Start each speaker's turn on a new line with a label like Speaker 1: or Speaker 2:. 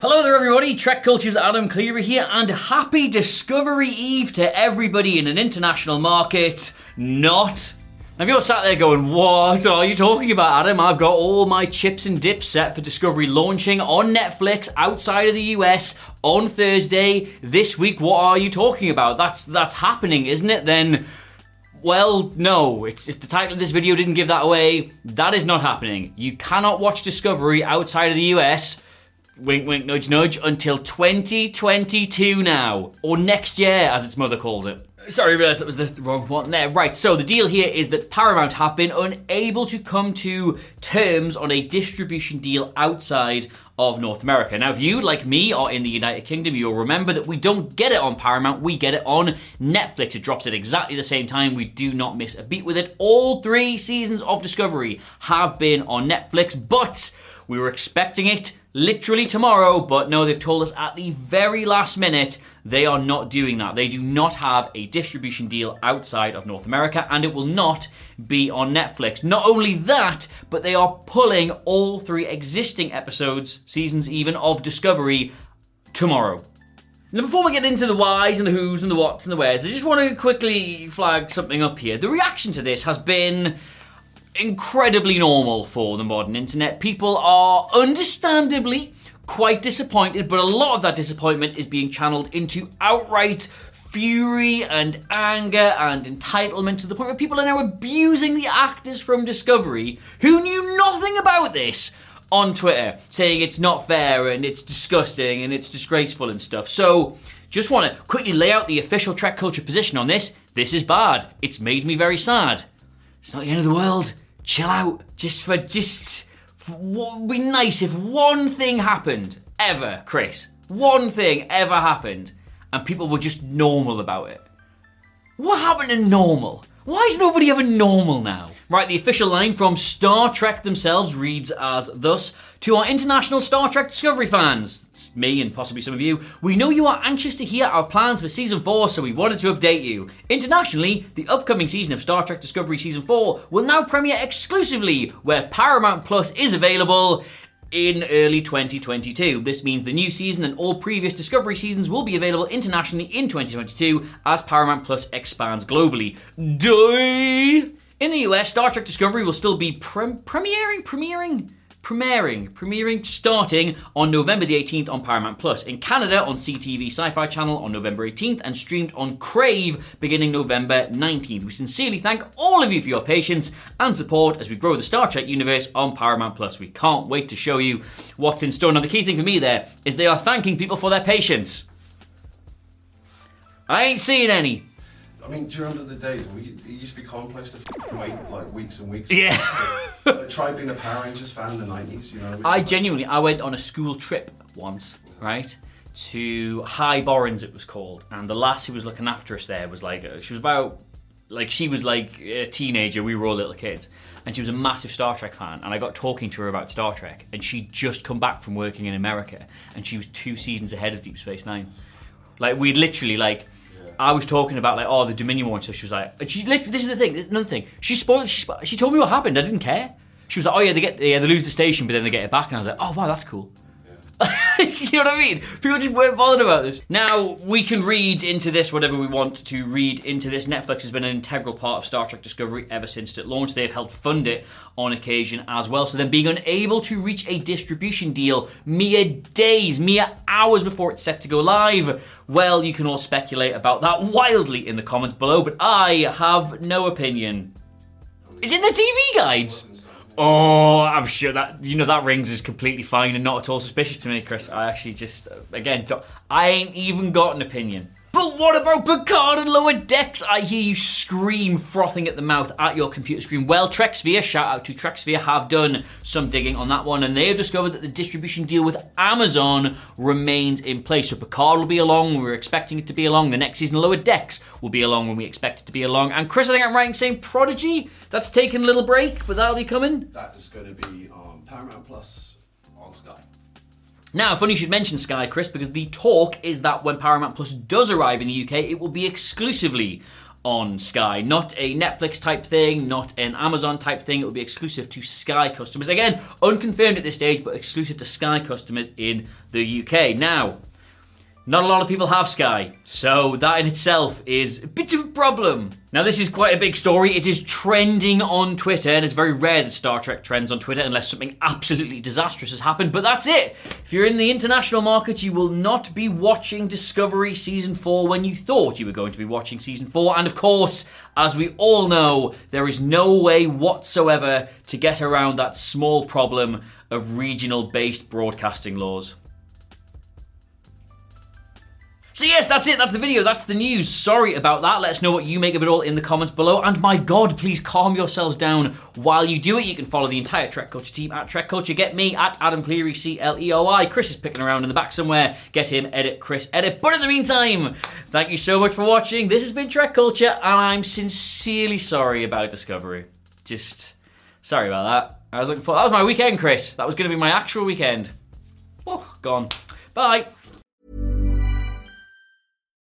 Speaker 1: Hello there, everybody. Trek Culture's Adam Cleary here, and happy Discovery Eve to everybody in an international market. Not. Now, if you're sat there going, What are you talking about, Adam? I've got all my chips and dips set for Discovery launching on Netflix outside of the US on Thursday this week. What are you talking about? That's that's happening, isn't it? Then. Well, no. It's, if the title of this video didn't give that away, that is not happening. You cannot watch Discovery outside of the US wink wink nudge nudge until 2022 now or next year as its mother calls it. Sorry I realised that was the wrong one there. Right so the deal here is that paramount have been unable to come to terms on a distribution deal outside of north america. Now if you like me are in the united kingdom you'll remember that we don't get it on paramount we get it on netflix. It drops at exactly the same time. We do not miss a beat with it. All three seasons of discovery have been on netflix but we were expecting it literally tomorrow, but no, they've told us at the very last minute they are not doing that. They do not have a distribution deal outside of North America, and it will not be on Netflix. Not only that, but they are pulling all three existing episodes, seasons even, of Discovery tomorrow. Now, before we get into the whys and the whos and the whats and the wheres, I just want to quickly flag something up here. The reaction to this has been incredibly normal for the modern internet. People are understandably quite disappointed, but a lot of that disappointment is being channeled into outright fury and anger and entitlement to the point where people are now abusing the actors from Discovery who knew nothing about this on Twitter, saying it's not fair and it's disgusting and it's disgraceful and stuff. So, just want to quickly lay out the official Trek Culture position on this. This is bad. It's made me very sad. It's not the end of the world chill out. Just for just for, would be nice if one thing happened ever, Chris. One thing ever happened, and people were just normal about it. What happened to normal? Why is nobody ever normal now? Right, the official line from Star Trek themselves reads as thus To our international Star Trek Discovery fans, it's me and possibly some of you, we know you are anxious to hear our plans for season 4, so we wanted to update you. Internationally, the upcoming season of Star Trek Discovery season 4 will now premiere exclusively where Paramount Plus is available in early 2022. This means the new season and all previous Discovery seasons will be available internationally in 2022 as Paramount Plus expands globally. Duh! In the US, Star Trek Discovery will still be pre- premiering, premiering, premiering, premiering, starting on November the 18th on Paramount Plus. In Canada, on CTV Sci-Fi Channel on November 18th, and streamed on Crave beginning November 19th. We sincerely thank all of you for your patience and support as we grow the Star Trek universe on Paramount Plus. We can't wait to show you what's in store. Now, the key thing for me there is they are thanking people for their patience. I ain't seeing any.
Speaker 2: I mean, do you remember the days when we, it used to be commonplace to f- wait like weeks and weeks?
Speaker 1: Yeah.
Speaker 2: Like, try being a Power Rangers fan in the 90s, you know?
Speaker 1: I genuinely, I went on a school trip once, right, to High Borrens it was called, and the lass who was looking after us there was like, uh, she was about, like she was like a teenager, we were all little kids, and she was a massive Star Trek fan, and I got talking to her about Star Trek, and she'd just come back from working in America, and she was two seasons ahead of Deep Space Nine. Like we'd literally like. I was talking about like oh the Dominion War and stuff. She was like, she this is the thing, another thing. She spoiled. She, she told me what happened. I didn't care. She was like, oh yeah, they get yeah they lose the station, but then they get it back, and I was like, oh wow, that's cool. you know what I mean? People just weren't bothered about this. Now, we can read into this whatever we want to read into this. Netflix has been an integral part of Star Trek Discovery ever since it launched. They've helped fund it on occasion as well. So then being unable to reach a distribution deal mere days, mere hours before it's set to go live, well, you can all speculate about that wildly in the comments below, but I have no opinion. It's in the TV guides. Oh, I'm sure that you know that rings is completely fine and not at all suspicious to me, Chris. I actually just again, I ain't even got an opinion. What about Picard and Lower Decks? I hear you scream, frothing at the mouth at your computer screen. Well, TrekSphere, shout out to TrekSphere, have done some digging on that one, and they have discovered that the distribution deal with Amazon remains in place. So Picard will be along, we're expecting it to be along. The next season, Lower Decks will be along when we expect it to be along. And Chris, I think I'm right in saying Prodigy, that's taking a little break, but that'll be coming.
Speaker 2: That is going to be on Paramount Plus on Sky.
Speaker 1: Now, funny you should mention Sky, Chris, because the talk is that when Paramount Plus does arrive in the UK, it will be exclusively on Sky. Not a Netflix type thing, not an Amazon type thing. It will be exclusive to Sky customers. Again, unconfirmed at this stage, but exclusive to Sky customers in the UK. Now, not a lot of people have Sky, so that in itself is a bit of a problem. Now, this is quite a big story. It is trending on Twitter, and it's very rare that Star Trek trends on Twitter unless something absolutely disastrous has happened. But that's it. If you're in the international market, you will not be watching Discovery Season 4 when you thought you were going to be watching Season 4. And of course, as we all know, there is no way whatsoever to get around that small problem of regional based broadcasting laws. So yes, that's it. That's the video. That's the news. Sorry about that. Let us know what you make of it all in the comments below. And my God, please calm yourselves down while you do it. You can follow the entire Trek Culture team at Trek Culture. Get me at Adam Cleary, C L E O I. Chris is picking around in the back somewhere. Get him, edit, Chris, edit. But in the meantime, thank you so much for watching. This has been Trek Culture, and I'm sincerely sorry about Discovery. Just sorry about that. I was looking for that was my weekend, Chris. That was going to be my actual weekend. Oh, gone. Bye.